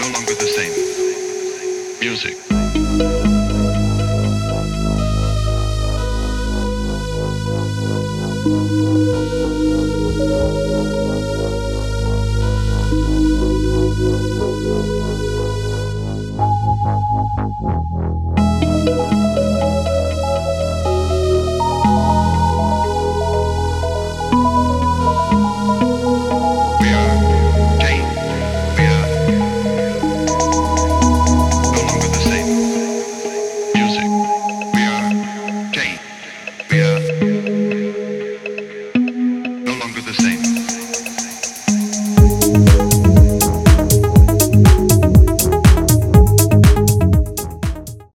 no longer the same. Music.